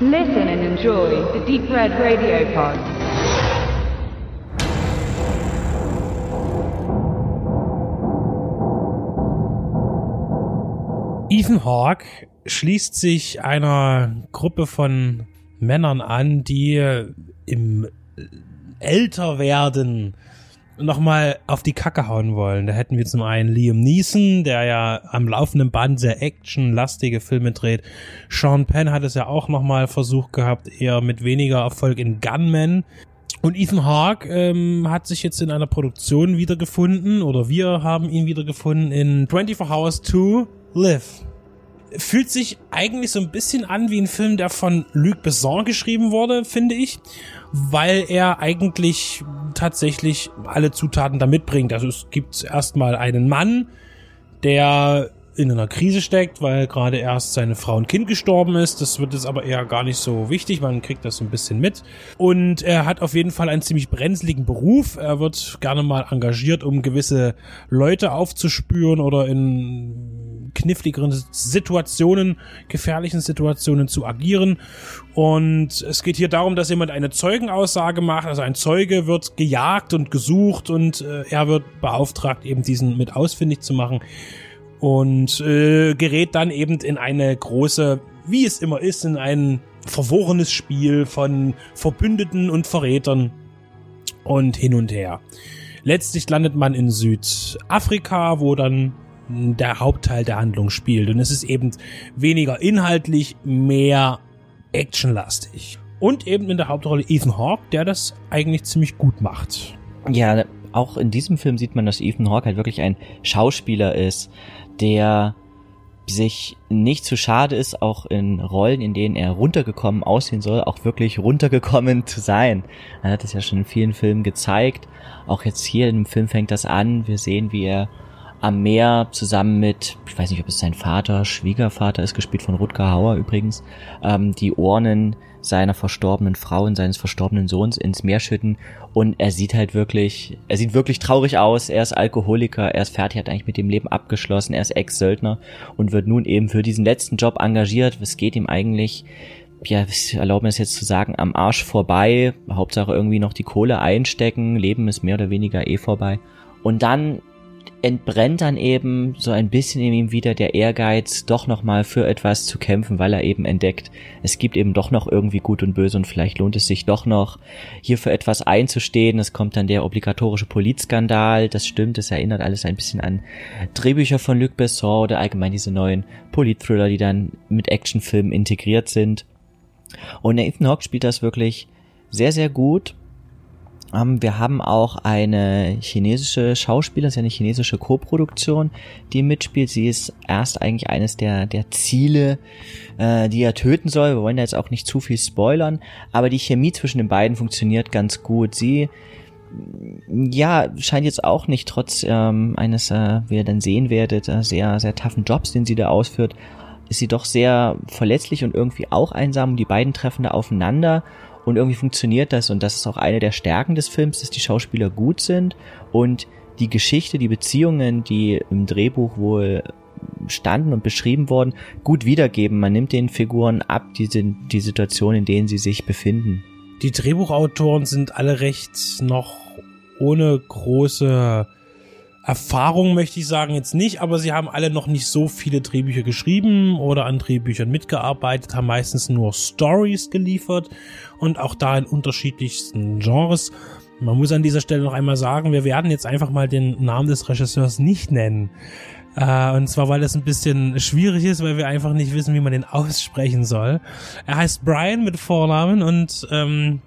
Listen and enjoy the Deep Red Radio Pod. Ethan Hawke schließt sich einer Gruppe von Männern an, die im Älterwerden nochmal auf die Kacke hauen wollen. Da hätten wir zum einen Liam Neeson, der ja am laufenden Band sehr actionlastige Filme dreht. Sean Penn hat es ja auch nochmal versucht gehabt, eher mit weniger Erfolg in Gunman. Und Ethan Hawke ähm, hat sich jetzt in einer Produktion wiedergefunden, oder wir haben ihn wiedergefunden in 24 Hours to Live. Fühlt sich eigentlich so ein bisschen an wie ein Film, der von Luc Besson geschrieben wurde, finde ich weil er eigentlich tatsächlich alle Zutaten da mitbringt. Also es gibt erstmal einen Mann, der in einer Krise steckt, weil gerade erst seine Frau und Kind gestorben ist. Das wird jetzt aber eher gar nicht so wichtig, man kriegt das so ein bisschen mit. Und er hat auf jeden Fall einen ziemlich brenzligen Beruf. Er wird gerne mal engagiert, um gewisse Leute aufzuspüren oder in kniffligeren Situationen, gefährlichen Situationen zu agieren. Und es geht hier darum, dass jemand eine Zeugenaussage macht. Also ein Zeuge wird gejagt und gesucht und äh, er wird beauftragt, eben diesen mit ausfindig zu machen. Und äh, gerät dann eben in eine große, wie es immer ist, in ein verworrenes Spiel von Verbündeten und Verrätern und hin und her. Letztlich landet man in Südafrika, wo dann der Hauptteil der Handlung spielt. Und es ist eben weniger inhaltlich, mehr actionlastig. Und eben in der Hauptrolle Ethan Hawke, der das eigentlich ziemlich gut macht. Ja, auch in diesem Film sieht man, dass Ethan Hawke halt wirklich ein Schauspieler ist, der sich nicht zu schade ist, auch in Rollen, in denen er runtergekommen aussehen soll, auch wirklich runtergekommen zu sein. Er hat es ja schon in vielen Filmen gezeigt. Auch jetzt hier im Film fängt das an. Wir sehen, wie er am Meer zusammen mit, ich weiß nicht, ob es sein Vater, Schwiegervater ist, gespielt von Rutger Hauer übrigens, ähm, die Urnen seiner verstorbenen Frau und seines verstorbenen Sohns ins Meer schütten und er sieht halt wirklich, er sieht wirklich traurig aus, er ist Alkoholiker, er ist fertig, hat eigentlich mit dem Leben abgeschlossen, er ist Ex-Söldner und wird nun eben für diesen letzten Job engagiert, es geht ihm eigentlich ja, erlauben es jetzt zu sagen, am Arsch vorbei. Hauptsache irgendwie noch die Kohle einstecken. Leben ist mehr oder weniger eh vorbei. Und dann entbrennt dann eben so ein bisschen in ihm wieder der Ehrgeiz, doch nochmal für etwas zu kämpfen, weil er eben entdeckt, es gibt eben doch noch irgendwie Gut und Böse und vielleicht lohnt es sich doch noch, hier für etwas einzustehen. Es kommt dann der obligatorische Politskandal, das stimmt, es erinnert alles ein bisschen an Drehbücher von Luc Besson oder allgemein diese neuen Politthriller, die dann mit Actionfilmen integriert sind. Und Nathan Hawke spielt das wirklich sehr, sehr gut wir haben auch eine chinesische Schauspielerin, ist ja eine chinesische Co-Produktion, die mitspielt. Sie ist erst eigentlich eines der, der Ziele, äh, die er töten soll. Wir wollen da jetzt auch nicht zu viel spoilern, aber die Chemie zwischen den beiden funktioniert ganz gut. Sie ja, scheint jetzt auch nicht trotz ähm, eines, äh, wie ihr dann sehen werdet, äh, sehr, sehr toughen Jobs, den sie da ausführt, ist sie doch sehr verletzlich und irgendwie auch einsam. Die beiden treffen da aufeinander und irgendwie funktioniert das und das ist auch eine der Stärken des Films, dass die Schauspieler gut sind und die Geschichte, die Beziehungen, die im Drehbuch wohl standen und beschrieben wurden, gut wiedergeben. Man nimmt den Figuren ab, die, die Situation, in denen sie sich befinden. Die Drehbuchautoren sind alle recht noch ohne große Erfahrung möchte ich sagen jetzt nicht, aber sie haben alle noch nicht so viele Drehbücher geschrieben oder an Drehbüchern mitgearbeitet, haben meistens nur Stories geliefert und auch da in unterschiedlichsten Genres. Man muss an dieser Stelle noch einmal sagen, wir werden jetzt einfach mal den Namen des Regisseurs nicht nennen. Äh, und zwar, weil das ein bisschen schwierig ist, weil wir einfach nicht wissen, wie man den aussprechen soll. Er heißt Brian mit Vornamen und ähm,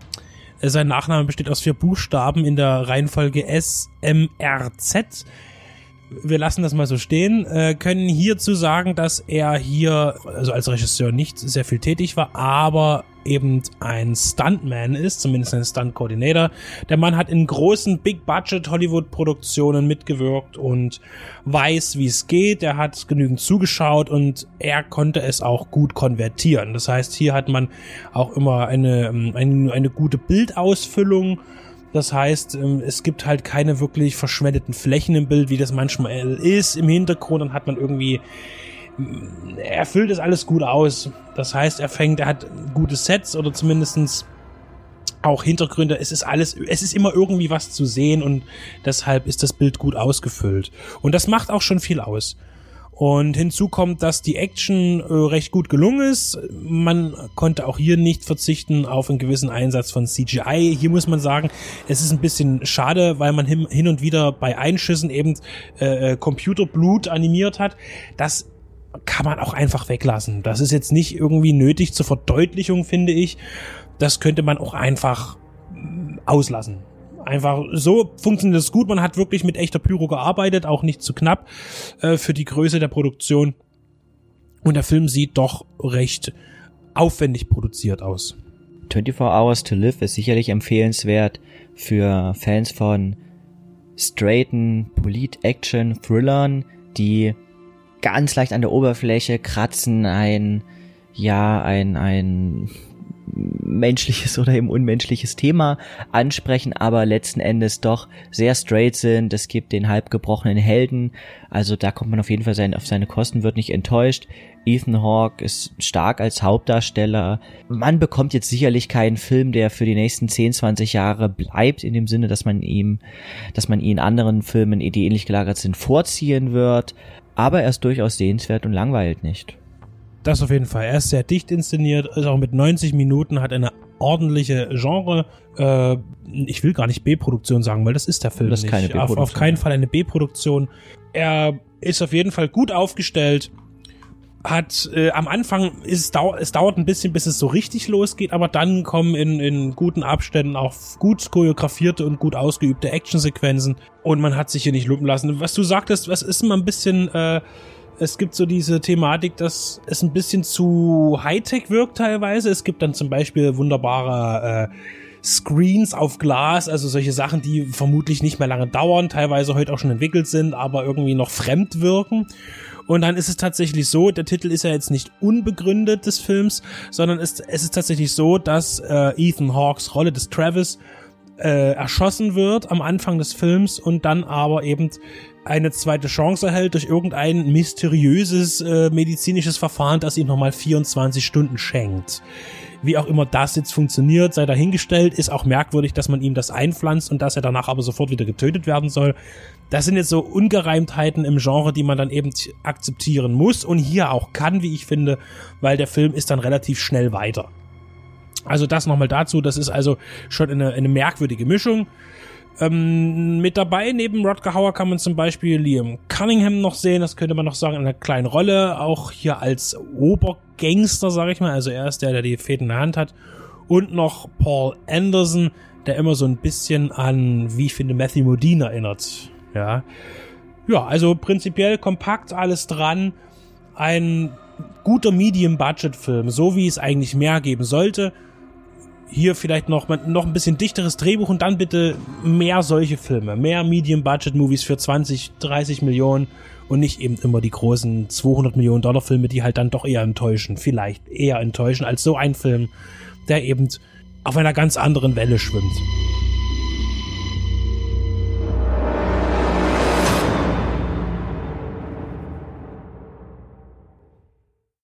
sein Nachname besteht aus vier Buchstaben in der Reihenfolge S, M, R, Z. Wir lassen das mal so stehen, äh, können hierzu sagen, dass er hier, also als Regisseur nicht sehr viel tätig war, aber eben ein Stuntman ist, zumindest ein Stunt-Coordinator. Der Mann hat in großen Big-Budget-Hollywood-Produktionen mitgewirkt und weiß, wie es geht. Er hat genügend zugeschaut und er konnte es auch gut konvertieren. Das heißt, hier hat man auch immer eine, ähm, eine, eine gute Bildausfüllung. Das heißt, ähm, es gibt halt keine wirklich verschwendeten Flächen im Bild, wie das manchmal ist. Im Hintergrund dann hat man irgendwie er füllt es alles gut aus. Das heißt, er fängt, er hat gute Sets oder zumindestens auch Hintergründe. Es ist alles, es ist immer irgendwie was zu sehen und deshalb ist das Bild gut ausgefüllt. Und das macht auch schon viel aus. Und hinzu kommt, dass die Action äh, recht gut gelungen ist. Man konnte auch hier nicht verzichten auf einen gewissen Einsatz von CGI. Hier muss man sagen, es ist ein bisschen schade, weil man hin, hin und wieder bei Einschüssen eben äh, äh Computerblut animiert hat. Das kann man auch einfach weglassen. Das ist jetzt nicht irgendwie nötig zur Verdeutlichung, finde ich. Das könnte man auch einfach mm, auslassen. Einfach so funktioniert es gut. Man hat wirklich mit echter Pyro gearbeitet, auch nicht zu knapp äh, für die Größe der Produktion. Und der Film sieht doch recht aufwendig produziert aus. 24 Hours to Live ist sicherlich empfehlenswert für Fans von straighten Polit-Action-Thrillern, die ganz leicht an der Oberfläche kratzen, ein, ja, ein, ein menschliches oder eben unmenschliches Thema ansprechen, aber letzten Endes doch sehr straight sind. Es gibt den halb gebrochenen Helden, also da kommt man auf jeden Fall sein, auf seine Kosten, wird nicht enttäuscht. Ethan Hawke ist stark als Hauptdarsteller. Man bekommt jetzt sicherlich keinen Film, der für die nächsten 10, 20 Jahre bleibt, in dem Sinne, dass man ihm, dass man ihn anderen Filmen, die ähnlich gelagert sind, vorziehen wird. Aber er ist durchaus sehenswert und langweilt nicht. Das auf jeden Fall. Er ist sehr dicht inszeniert, ist auch mit 90 Minuten, hat eine ordentliche Genre. Äh, ich will gar nicht B-Produktion sagen, weil das ist der Film das ist nicht. Auf, auf keinen Fall eine B-Produktion. Er ist auf jeden Fall gut aufgestellt. Hat äh, am Anfang ist es, dau es dauert ein bisschen, bis es so richtig losgeht, aber dann kommen in, in guten Abständen auch gut choreografierte und gut ausgeübte Actionsequenzen und man hat sich hier nicht lumpen lassen. Was du sagtest, was ist immer ein bisschen äh, es gibt so diese Thematik, dass es ein bisschen zu Hightech wirkt teilweise. Es gibt dann zum Beispiel wunderbare äh, Screens auf Glas, also solche Sachen, die vermutlich nicht mehr lange dauern, teilweise heute auch schon entwickelt sind, aber irgendwie noch fremd wirken. Und dann ist es tatsächlich so, der Titel ist ja jetzt nicht unbegründet des Films, sondern es, es ist tatsächlich so, dass äh, Ethan Hawks Rolle des Travis äh, erschossen wird am Anfang des Films und dann aber eben eine zweite Chance erhält durch irgendein mysteriöses äh, medizinisches Verfahren, das ihm nochmal 24 Stunden schenkt. Wie auch immer das jetzt funktioniert, sei dahingestellt, ist auch merkwürdig, dass man ihm das einpflanzt und dass er danach aber sofort wieder getötet werden soll. Das sind jetzt so Ungereimtheiten im Genre, die man dann eben akzeptieren muss und hier auch kann, wie ich finde, weil der Film ist dann relativ schnell weiter. Also das nochmal dazu, das ist also schon eine, eine merkwürdige Mischung. Ähm, mit dabei neben Rodger Hauer kann man zum Beispiel Liam Cunningham noch sehen, das könnte man noch sagen, in einer kleinen Rolle, auch hier als Obergangster, sag ich mal, also er ist der, der die Fäden in der Hand hat. Und noch Paul Anderson, der immer so ein bisschen an, wie ich finde, Matthew Modine erinnert. Ja. Ja, also prinzipiell kompakt alles dran. Ein guter Medium-Budget-Film, so wie es eigentlich mehr geben sollte hier vielleicht noch, noch ein bisschen dichteres Drehbuch und dann bitte mehr solche Filme, mehr Medium-Budget-Movies für 20, 30 Millionen und nicht eben immer die großen 200 Millionen Dollar Filme, die halt dann doch eher enttäuschen, vielleicht eher enttäuschen als so ein Film, der eben auf einer ganz anderen Welle schwimmt.